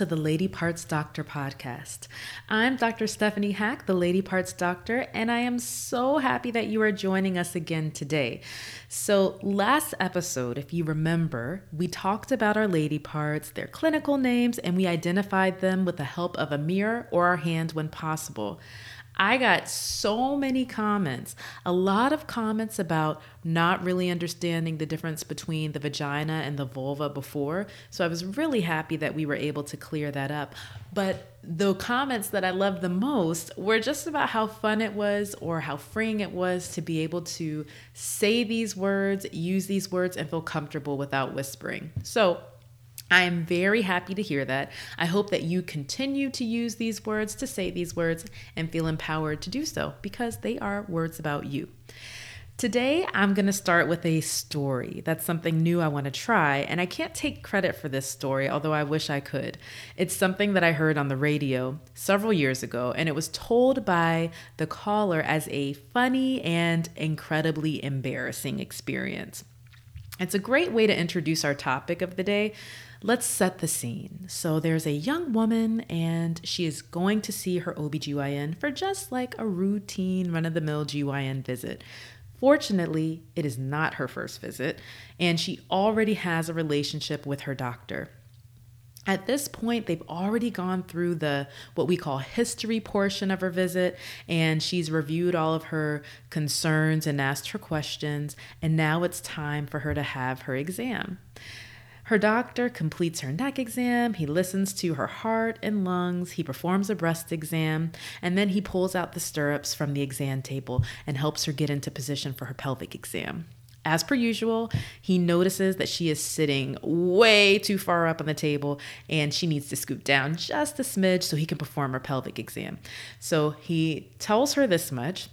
to the Lady Parts Doctor podcast. I'm Dr. Stephanie Hack, the Lady Parts Doctor, and I am so happy that you are joining us again today. So, last episode, if you remember, we talked about our lady parts, their clinical names, and we identified them with the help of a mirror or our hand when possible. I got so many comments, a lot of comments about not really understanding the difference between the vagina and the vulva before. So I was really happy that we were able to clear that up. But the comments that I loved the most were just about how fun it was or how freeing it was to be able to say these words, use these words, and feel comfortable without whispering. So I am very happy to hear that. I hope that you continue to use these words, to say these words, and feel empowered to do so because they are words about you. Today, I'm going to start with a story. That's something new I want to try, and I can't take credit for this story, although I wish I could. It's something that I heard on the radio several years ago, and it was told by the caller as a funny and incredibly embarrassing experience. It's a great way to introduce our topic of the day, Let's set the scene. So there's a young woman and she is going to see her OBGYN for just like a routine run of the mill GYN visit. Fortunately, it is not her first visit, and she already has a relationship with her doctor. At this point, they've already gone through the what we call history portion of her visit, and she's reviewed all of her concerns and asked her questions, and now it's time for her to have her exam. Her doctor completes her neck exam, he listens to her heart and lungs, he performs a breast exam, and then he pulls out the stirrups from the exam table and helps her get into position for her pelvic exam. As per usual, he notices that she is sitting way too far up on the table and she needs to scoop down just a smidge so he can perform her pelvic exam. So he tells her this much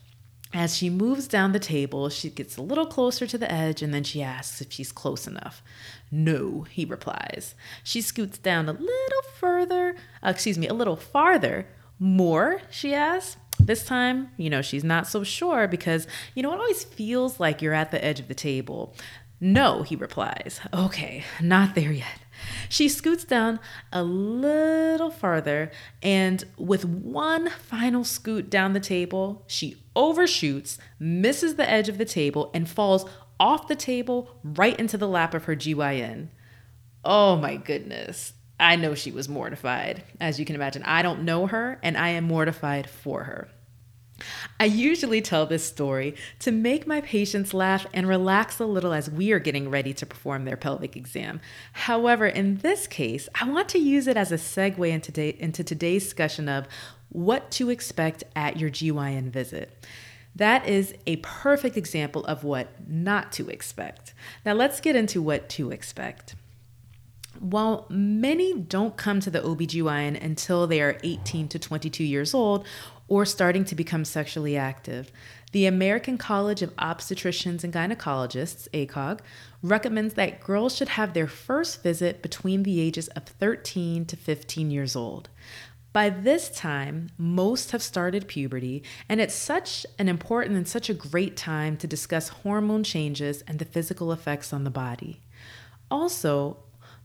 as she moves down the table, she gets a little closer to the edge and then she asks if she's close enough. No, he replies. She scoots down a little further, uh, excuse me, a little farther. More, she asks. This time, you know, she's not so sure because, you know, it always feels like you're at the edge of the table. No, he replies. Okay, not there yet. She scoots down a little farther, and with one final scoot down the table, she overshoots, misses the edge of the table, and falls off the table right into the lap of her GYN. Oh my goodness. I know she was mortified. As you can imagine, I don't know her, and I am mortified for her. I usually tell this story to make my patients laugh and relax a little as we are getting ready to perform their pelvic exam. However, in this case, I want to use it as a segue into, today, into today's discussion of what to expect at your GYN visit. That is a perfect example of what not to expect. Now, let's get into what to expect. While many don't come to the OBGYN until they are 18 to 22 years old or starting to become sexually active. The American College of Obstetricians and Gynecologists, ACOG, recommends that girls should have their first visit between the ages of 13 to 15 years old. By this time, most have started puberty, and it's such an important and such a great time to discuss hormone changes and the physical effects on the body. Also,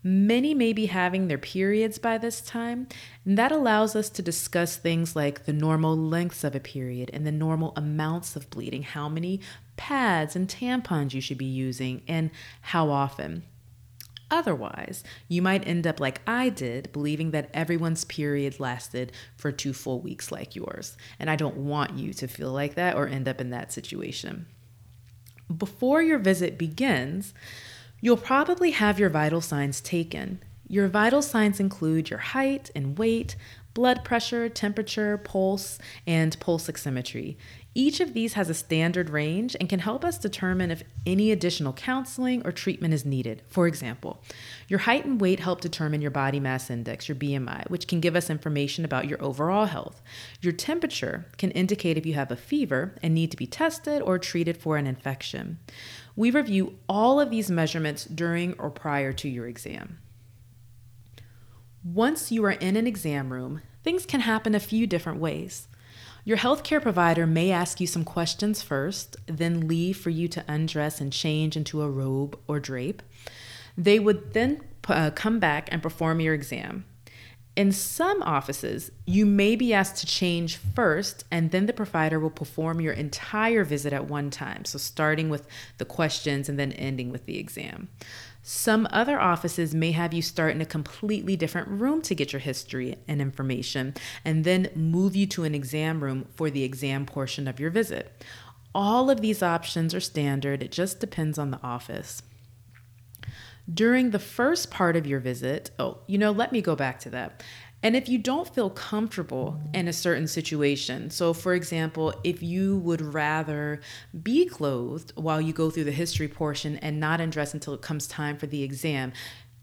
Many may be having their periods by this time, and that allows us to discuss things like the normal lengths of a period and the normal amounts of bleeding, how many pads and tampons you should be using, and how often. Otherwise, you might end up like I did, believing that everyone's period lasted for two full weeks like yours. And I don't want you to feel like that or end up in that situation. Before your visit begins, You'll probably have your vital signs taken. Your vital signs include your height and weight, blood pressure, temperature, pulse, and pulse oximetry. Each of these has a standard range and can help us determine if any additional counseling or treatment is needed. For example, your height and weight help determine your body mass index, your BMI, which can give us information about your overall health. Your temperature can indicate if you have a fever and need to be tested or treated for an infection. We review all of these measurements during or prior to your exam. Once you are in an exam room, things can happen a few different ways. Your healthcare provider may ask you some questions first, then leave for you to undress and change into a robe or drape. They would then uh, come back and perform your exam. In some offices, you may be asked to change first, and then the provider will perform your entire visit at one time. So, starting with the questions and then ending with the exam. Some other offices may have you start in a completely different room to get your history and information, and then move you to an exam room for the exam portion of your visit. All of these options are standard, it just depends on the office. During the first part of your visit, oh, you know, let me go back to that. And if you don't feel comfortable in a certain situation, so for example, if you would rather be clothed while you go through the history portion and not undress until it comes time for the exam,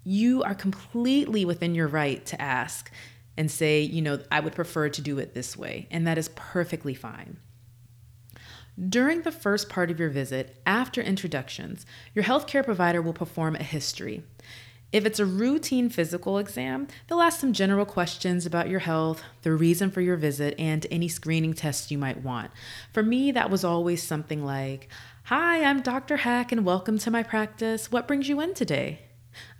you are completely within your right to ask and say, you know, I would prefer to do it this way. And that is perfectly fine. During the first part of your visit, after introductions, your healthcare provider will perform a history. If it's a routine physical exam, they'll ask some general questions about your health, the reason for your visit, and any screening tests you might want. For me, that was always something like Hi, I'm Dr. Hack and welcome to my practice. What brings you in today?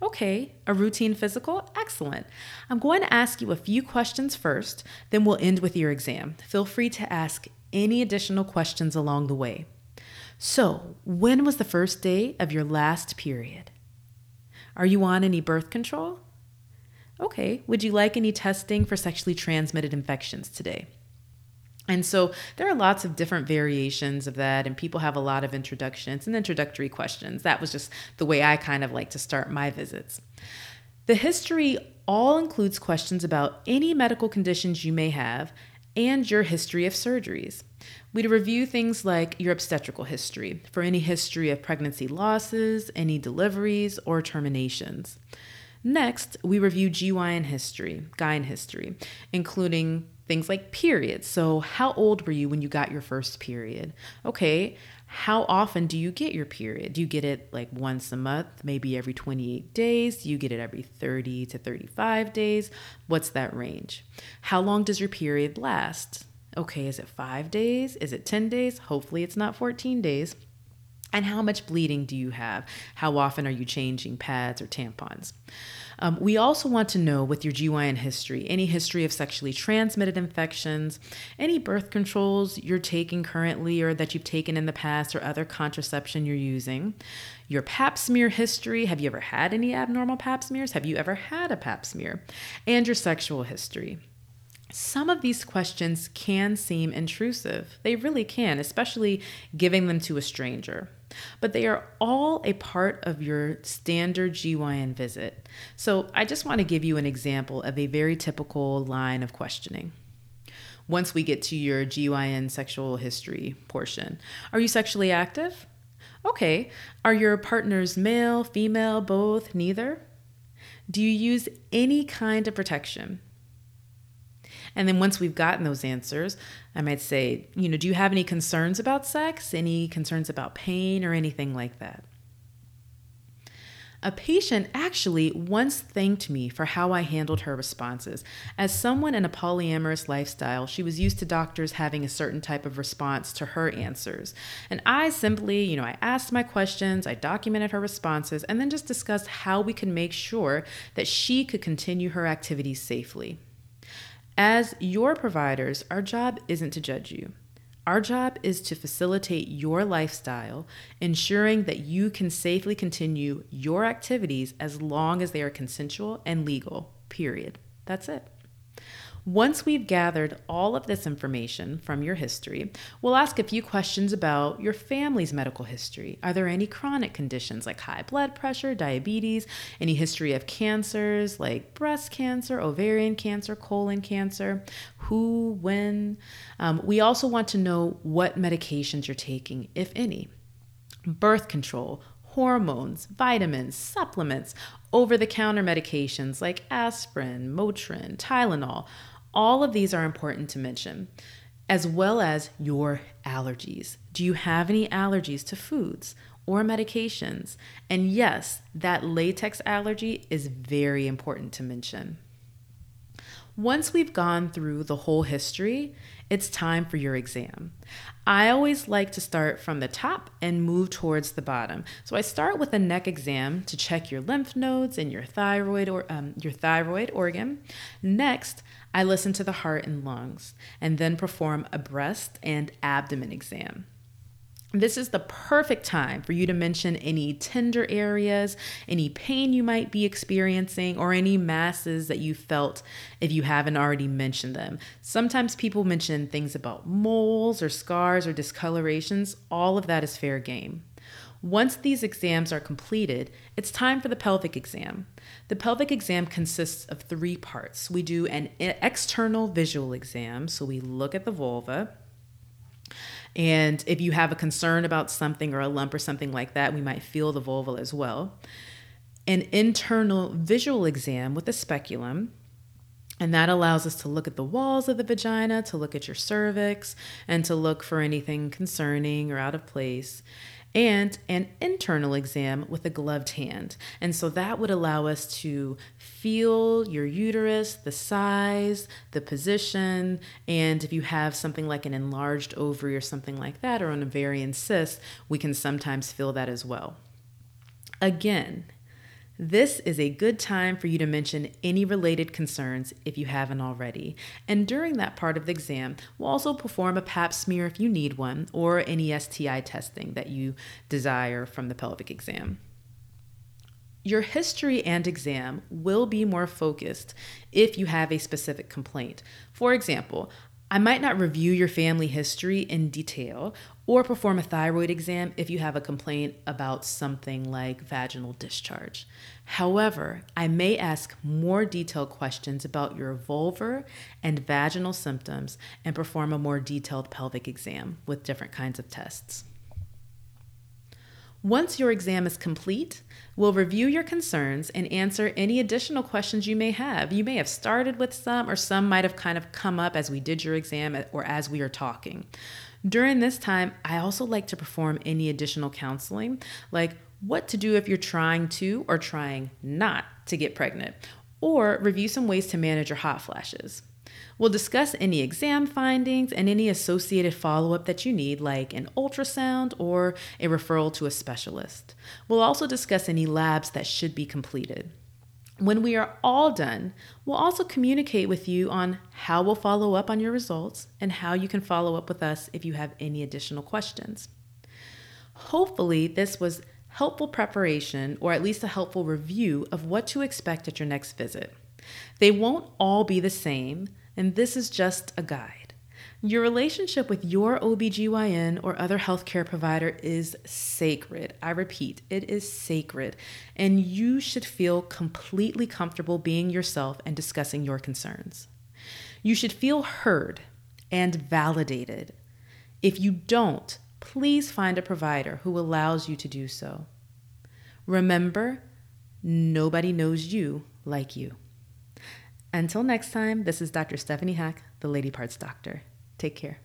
Okay, a routine physical? Excellent. I'm going to ask you a few questions first, then we'll end with your exam. Feel free to ask any additional questions along the way. So, when was the first day of your last period? Are you on any birth control? Okay, would you like any testing for sexually transmitted infections today? And so there are lots of different variations of that, and people have a lot of introductions and introductory questions. That was just the way I kind of like to start my visits. The history all includes questions about any medical conditions you may have and your history of surgeries. We'd review things like your obstetrical history for any history of pregnancy losses, any deliveries, or terminations. Next, we review GYN history, GYN history, including things like periods. So, how old were you when you got your first period? Okay, how often do you get your period? Do you get it like once a month, maybe every 28 days? Do you get it every 30 to 35 days? What's that range? How long does your period last? Okay, is it five days? Is it 10 days? Hopefully, it's not 14 days. And how much bleeding do you have? How often are you changing pads or tampons? Um, we also want to know with your GYN history, any history of sexually transmitted infections, any birth controls you're taking currently or that you've taken in the past, or other contraception you're using, your pap smear history. Have you ever had any abnormal pap smears? Have you ever had a pap smear? And your sexual history. Some of these questions can seem intrusive. They really can, especially giving them to a stranger. But they are all a part of your standard GYN visit. So I just want to give you an example of a very typical line of questioning. Once we get to your GYN sexual history portion, are you sexually active? Okay. Are your partners male, female, both, neither? Do you use any kind of protection? And then once we've gotten those answers, I might say, you know, do you have any concerns about sex? Any concerns about pain or anything like that? A patient actually once thanked me for how I handled her responses. As someone in a polyamorous lifestyle, she was used to doctors having a certain type of response to her answers. And I simply, you know, I asked my questions, I documented her responses, and then just discussed how we could make sure that she could continue her activities safely. As your providers, our job isn't to judge you. Our job is to facilitate your lifestyle, ensuring that you can safely continue your activities as long as they are consensual and legal, period. That's it. Once we've gathered all of this information from your history, we'll ask a few questions about your family's medical history. Are there any chronic conditions like high blood pressure, diabetes, any history of cancers like breast cancer, ovarian cancer, colon cancer? Who, when? Um, we also want to know what medications you're taking, if any. Birth control, hormones, vitamins, supplements, over the counter medications like aspirin, Motrin, Tylenol. All of these are important to mention, as well as your allergies. Do you have any allergies to foods or medications? And yes, that latex allergy is very important to mention. Once we've gone through the whole history, it's time for your exam. I always like to start from the top and move towards the bottom. So I start with a neck exam to check your lymph nodes and your thyroid or um, your thyroid organ. Next, I listen to the heart and lungs, and then perform a breast and abdomen exam. This is the perfect time for you to mention any tender areas, any pain you might be experiencing, or any masses that you felt if you haven't already mentioned them. Sometimes people mention things about moles or scars or discolorations. All of that is fair game. Once these exams are completed, it's time for the pelvic exam. The pelvic exam consists of three parts. We do an external visual exam, so we look at the vulva. And if you have a concern about something or a lump or something like that, we might feel the vulva as well. An internal visual exam with a speculum. And that allows us to look at the walls of the vagina, to look at your cervix, and to look for anything concerning or out of place and an internal exam with a gloved hand. And so that would allow us to feel your uterus, the size, the position, and if you have something like an enlarged ovary or something like that, or an ovarian cyst, we can sometimes feel that as well. Again, this is a good time for you to mention any related concerns if you haven't already. And during that part of the exam, we'll also perform a pap smear if you need one or any STI testing that you desire from the pelvic exam. Your history and exam will be more focused if you have a specific complaint. For example, I might not review your family history in detail or perform a thyroid exam if you have a complaint about something like vaginal discharge. However, I may ask more detailed questions about your vulvar and vaginal symptoms and perform a more detailed pelvic exam with different kinds of tests. Once your exam is complete, we'll review your concerns and answer any additional questions you may have. You may have started with some, or some might have kind of come up as we did your exam uh, or as we are talking. During this time, I also like to perform any additional counseling, like what to do if you're trying to or trying not to get pregnant, or review some ways to manage your hot flashes. We'll discuss any exam findings and any associated follow up that you need, like an ultrasound or a referral to a specialist. We'll also discuss any labs that should be completed. When we are all done, we'll also communicate with you on how we'll follow up on your results and how you can follow up with us if you have any additional questions. Hopefully, this was helpful preparation or at least a helpful review of what to expect at your next visit. They won't all be the same, and this is just a guide. Your relationship with your OBGYN or other healthcare provider is sacred. I repeat, it is sacred, and you should feel completely comfortable being yourself and discussing your concerns. You should feel heard and validated. If you don't, please find a provider who allows you to do so. Remember, nobody knows you like you. Until next time, this is Dr. Stephanie Hack, the Lady Parts Doctor. Take care.